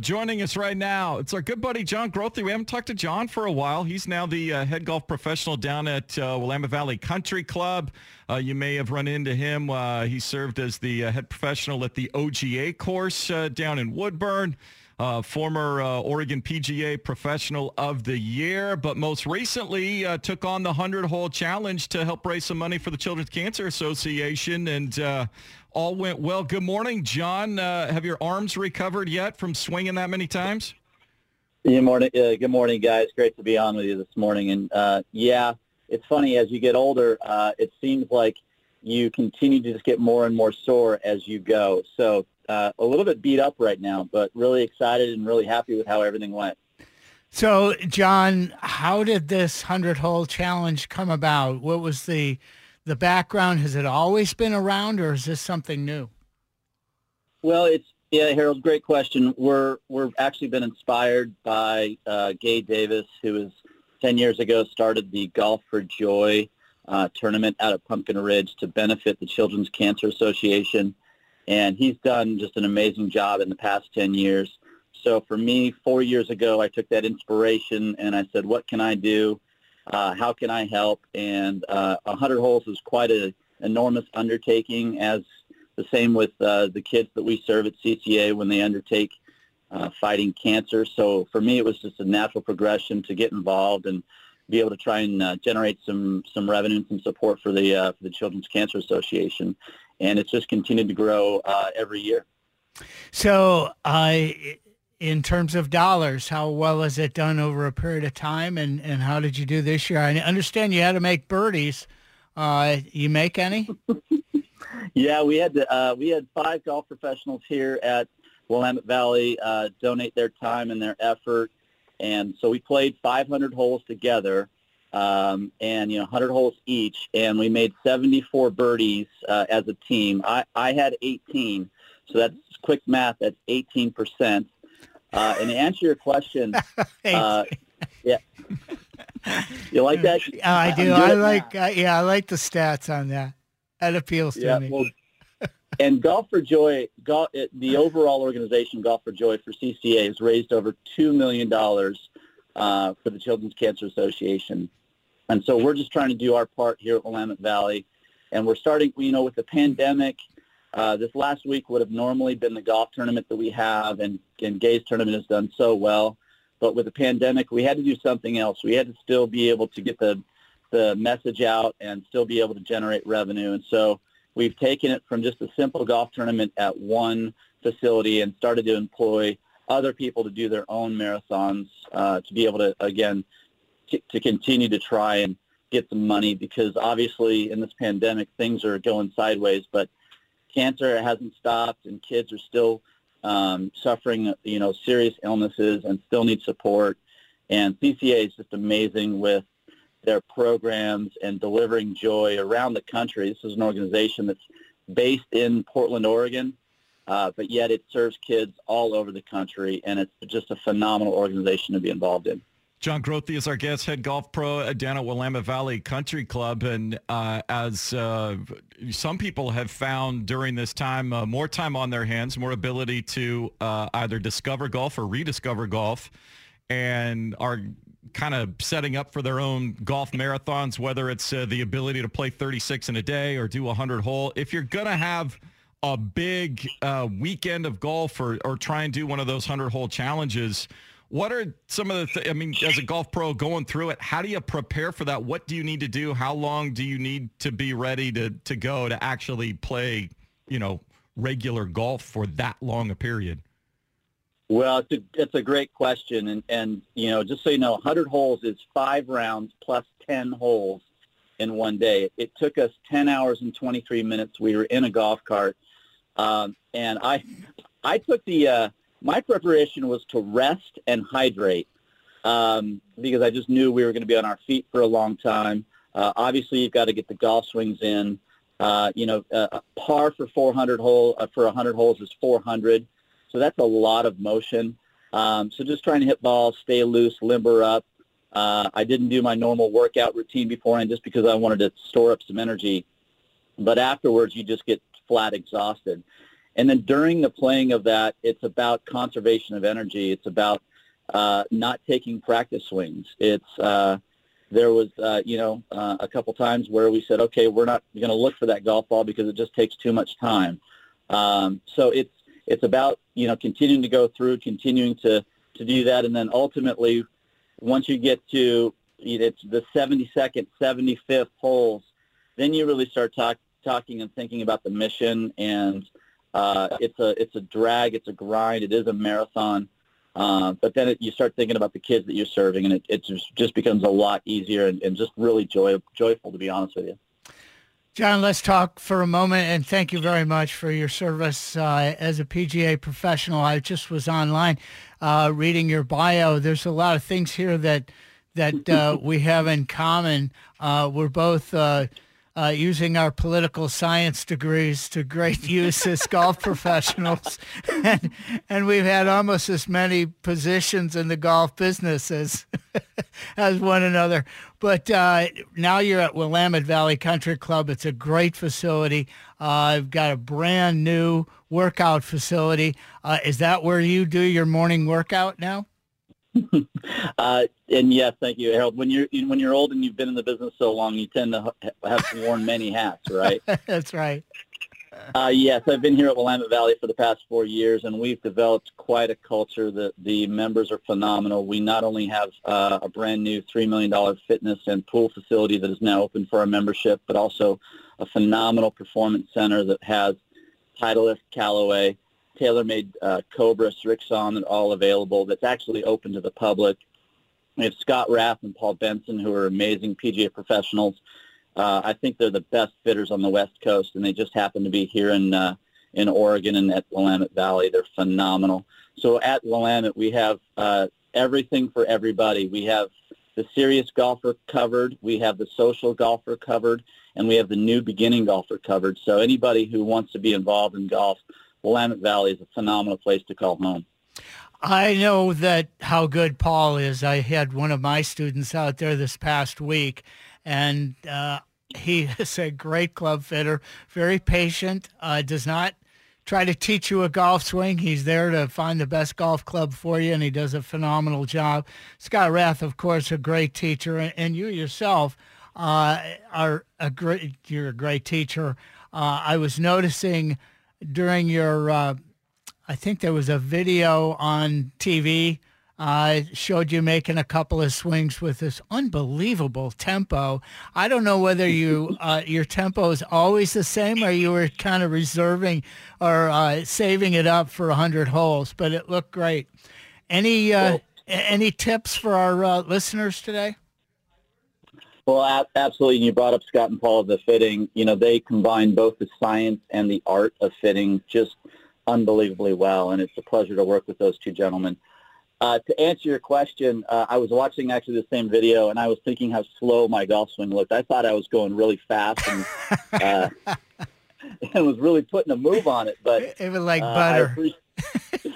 Joining us right now, it's our good buddy John Grothe. We haven't talked to John for a while. He's now the uh, head golf professional down at uh, Willamette Valley Country Club. Uh, you may have run into him. Uh, he served as the uh, head professional at the OGA course uh, down in Woodburn. Uh, former uh, Oregon PGA Professional of the Year, but most recently uh, took on the 100 Hole Challenge to help raise some money for the Children's Cancer Association and uh, all went well. Good morning, John. Uh, have your arms recovered yet from swinging that many times? Good morning, uh, good morning, guys. Great to be on with you this morning. And yeah, it's funny as you get older, it seems like you continue to just get more and more sore as you go. So uh, a little bit beat up right now, but really excited and really happy with how everything went. So, John, how did this hundred hole challenge come about? What was the the background? Has it always been around, or is this something new? Well, it's yeah, Harold. Great question. We're we're actually been inspired by uh, Gay Davis, who was ten years ago started the Golf for Joy uh, tournament out of Pumpkin Ridge to benefit the Children's Cancer Association and he's done just an amazing job in the past 10 years. So for me, four years ago, I took that inspiration and I said, what can I do? Uh, how can I help? And uh, 100 holes is quite an enormous undertaking, as the same with uh, the kids that we serve at CCA when they undertake uh, fighting cancer. So for me, it was just a natural progression to get involved and be able to try and uh, generate some some revenue and some support for the uh, for the Children's Cancer Association and it's just continued to grow uh, every year. So, uh, in terms of dollars, how well has it done over a period of time, and, and how did you do this year? I understand you had to make birdies. Uh, you make any? yeah, we had to, uh, we had five golf professionals here at Willamette Valley uh, donate their time and their effort, and so we played 500 holes together um, and you know 100 holes each, and we made 74 birdies uh, as a team. I, I had 18, so that's quick math. That's 18 percent. Uh, and to answer your question, uh, yeah, you like that? Yeah, I do. I like. Uh, yeah, I like the stats on that. That appeals to yeah, me. Well, and Golf for Joy, golf, the overall organization Golf for Joy for CCA has raised over two million dollars uh, for the Children's Cancer Association. And so we're just trying to do our part here at Willamette Valley. And we're starting, you know, with the pandemic, uh, this last week would have normally been the golf tournament that we have, and, and Gay's tournament has done so well. But with the pandemic, we had to do something else. We had to still be able to get the, the message out and still be able to generate revenue. And so we've taken it from just a simple golf tournament at one facility and started to employ other people to do their own marathons uh, to be able to, again, to continue to try and get some money because obviously in this pandemic things are going sideways, but cancer hasn't stopped and kids are still um, suffering, you know, serious illnesses and still need support. And CCA is just amazing with their programs and delivering joy around the country. This is an organization that's based in Portland, Oregon, uh, but yet it serves kids all over the country, and it's just a phenomenal organization to be involved in. John Grothe is our guest, head golf pro down at Willamette Valley Country Club. And uh, as uh, some people have found during this time, uh, more time on their hands, more ability to uh, either discover golf or rediscover golf and are kind of setting up for their own golf marathons, whether it's uh, the ability to play 36 in a day or do a 100 hole. If you're going to have a big uh, weekend of golf or, or try and do one of those 100 hole challenges, what are some of the, th- I mean, as a golf pro going through it, how do you prepare for that? What do you need to do? How long do you need to be ready to, to go to actually play, you know, regular golf for that long a period? Well, it's a, it's a great question. And, and, you know, just so you know, 100 holes is five rounds plus 10 holes in one day. It took us 10 hours and 23 minutes. We were in a golf cart. Um, and I, I took the, uh, my preparation was to rest and hydrate um, because I just knew we were going to be on our feet for a long time. Uh, obviously, you've got to get the golf swings in. Uh, you know, uh, par for 400 hole uh, for 100 holes is 400, so that's a lot of motion. Um, so just trying to hit balls, stay loose, limber up. Uh, I didn't do my normal workout routine beforehand just because I wanted to store up some energy. But afterwards, you just get flat exhausted. And then during the playing of that, it's about conservation of energy. It's about uh, not taking practice swings. It's uh, there was uh, you know uh, a couple times where we said, okay, we're not going to look for that golf ball because it just takes too much time. Um, so it's it's about you know continuing to go through, continuing to to do that, and then ultimately, once you get to it's the 72nd, 75th holes, then you really start talk, talking and thinking about the mission and uh, it's a it's a drag, it's a grind, it is a marathon. Uh, but then it, you start thinking about the kids that you're serving, and it, it just, just becomes a lot easier and, and just really joy, joyful, to be honest with you. John, let's talk for a moment, and thank you very much for your service uh, as a PGA professional. I just was online uh, reading your bio. There's a lot of things here that that uh, we have in common. Uh, we're both uh, using our political science degrees to great use as golf professionals. And, and we've had almost as many positions in the golf business as, as one another. But uh, now you're at Willamette Valley Country Club. It's a great facility. Uh, I've got a brand new workout facility. Uh, is that where you do your morning workout now? uh, and yes, thank you, Harold. When you're when you're old and you've been in the business so long, you tend to have worn many hats, right? That's right. Uh, yes, I've been here at Willamette Valley for the past four years, and we've developed quite a culture. The the members are phenomenal. We not only have uh, a brand new three million dollar fitness and pool facility that is now open for our membership, but also a phenomenal performance center that has Titleist, Callaway, TaylorMade uh, Cobra, Srixon, and all available. That's actually open to the public. We have Scott Rath and Paul Benson, who are amazing PGA professionals. Uh, I think they're the best fitters on the West Coast, and they just happen to be here in uh, in Oregon and at Willamette Valley. They're phenomenal. So at Willamette, we have uh, everything for everybody. We have the serious golfer covered, we have the social golfer covered, and we have the new beginning golfer covered. So anybody who wants to be involved in golf, Willamette Valley is a phenomenal place to call home. I know that how good Paul is. I had one of my students out there this past week, and uh, he is a great club fitter, very patient, uh, does not try to teach you a golf swing. He's there to find the best golf club for you, and he does a phenomenal job. Scott Rath, of course, a great teacher, and you yourself uh, are a great. You're a great teacher. Uh, I was noticing during your, uh, I think there was a video on TV. I uh, showed you making a couple of swings with this unbelievable tempo. I don't know whether you uh, your tempo is always the same, or you were kind of reserving or uh, saving it up for hundred holes, but it looked great. Any uh, any tips for our uh, listeners today? Well, absolutely. And you brought up Scott and Paul the fitting. You know, they combine both the science and the art of fitting just unbelievably well, and it's a pleasure to work with those two gentlemen. Uh, to answer your question, uh, I was watching actually the same video, and I was thinking how slow my golf swing looked. I thought I was going really fast, and uh, and was really putting a move on it. But It was like uh, I butter. appreciate-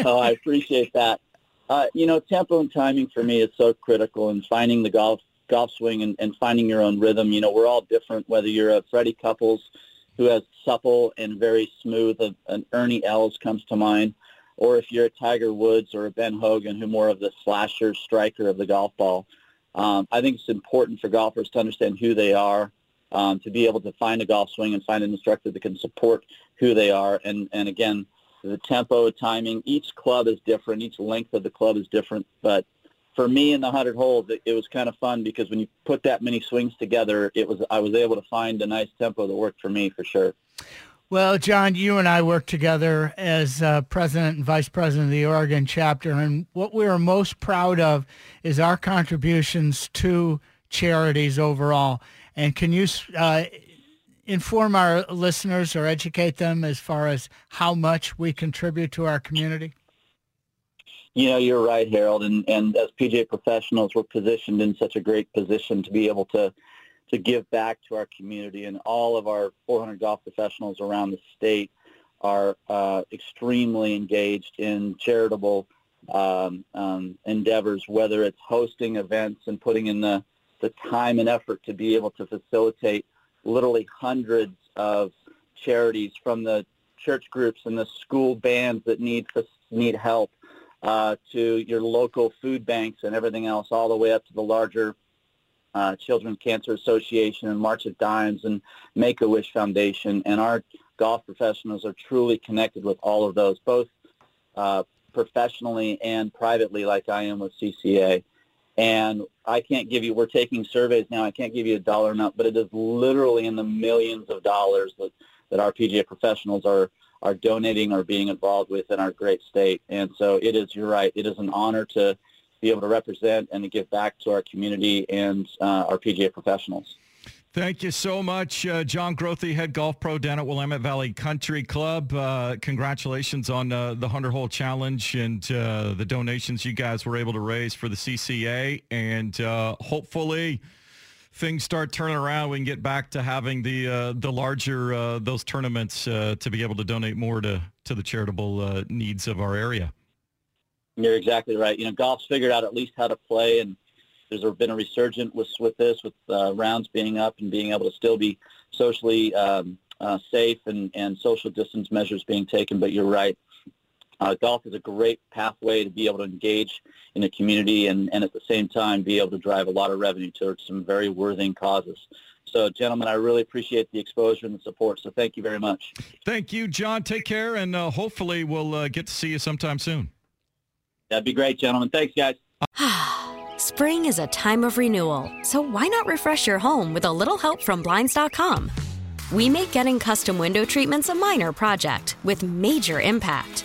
oh, I appreciate that. Uh, you know, tempo and timing for me is so critical in finding the golf golf swing and, and finding your own rhythm. You know, we're all different. Whether you're a Freddie Couples, who has supple and very smooth, an Ernie Els comes to mind, or if you're a Tiger Woods or a Ben Hogan, who more of the slasher striker of the golf ball. Um, I think it's important for golfers to understand who they are, um, to be able to find a golf swing and find an instructor that can support who they are. And, and again, the tempo, timing, each club is different. Each length of the club is different. But for me in the 100 holes, it, it was kind of fun because when you put that many swings together, it was I was able to find a nice tempo that worked for me for sure. Well, John, you and I worked together as uh, president and vice president of the Oregon chapter, and what we are most proud of is our contributions to charities overall. And can you uh, inform our listeners or educate them as far as how much we contribute to our community? You know, you're right, Harold, and, and as PGA professionals, we're positioned in such a great position to be able to to give back to our community, and all of our 400 golf professionals around the state are uh, extremely engaged in charitable um, um, endeavors, whether it's hosting events and putting in the, the time and effort to be able to facilitate literally hundreds of charities from the church groups and the school bands that need need help uh, to your local food banks and everything else, all the way up to the larger uh, Children's Cancer Association and March of Dimes and Make-A-Wish Foundation. And our golf professionals are truly connected with all of those, both uh, professionally and privately, like I am with CCA. And I can't give you, we're taking surveys now, I can't give you a dollar amount, but it is literally in the millions of dollars that, that our PGA professionals are, are donating or being involved with in our great state. And so it is, you're right, it is an honor to be able to represent and to give back to our community and uh, our PGA professionals. Thank you so much, uh, John Grothe, head golf pro down at Willamette Valley Country Club. Uh, congratulations on uh, the 100 Hole Challenge and uh, the donations you guys were able to raise for the CCA. And uh, hopefully things start turning around. We can get back to having the uh, the larger those tournaments to be able to donate more to, to the charitable needs of our area. You're exactly right. You know, golf's figured out at least how to play, and there's been a resurgence with with this, with uh, rounds being up and being able to still be socially um, uh, safe and, and social distance measures being taken. But you're right. Uh, golf is a great pathway to be able to engage in a community and, and at the same time be able to drive a lot of revenue towards some very worthy causes. So, gentlemen, I really appreciate the exposure and the support. So thank you very much. Thank you, John. Take care, and uh, hopefully we'll uh, get to see you sometime soon. That'd be great, gentlemen. Thanks, guys. Spring is a time of renewal, so why not refresh your home with a little help from Blinds.com? We make getting custom window treatments a minor project with major impact.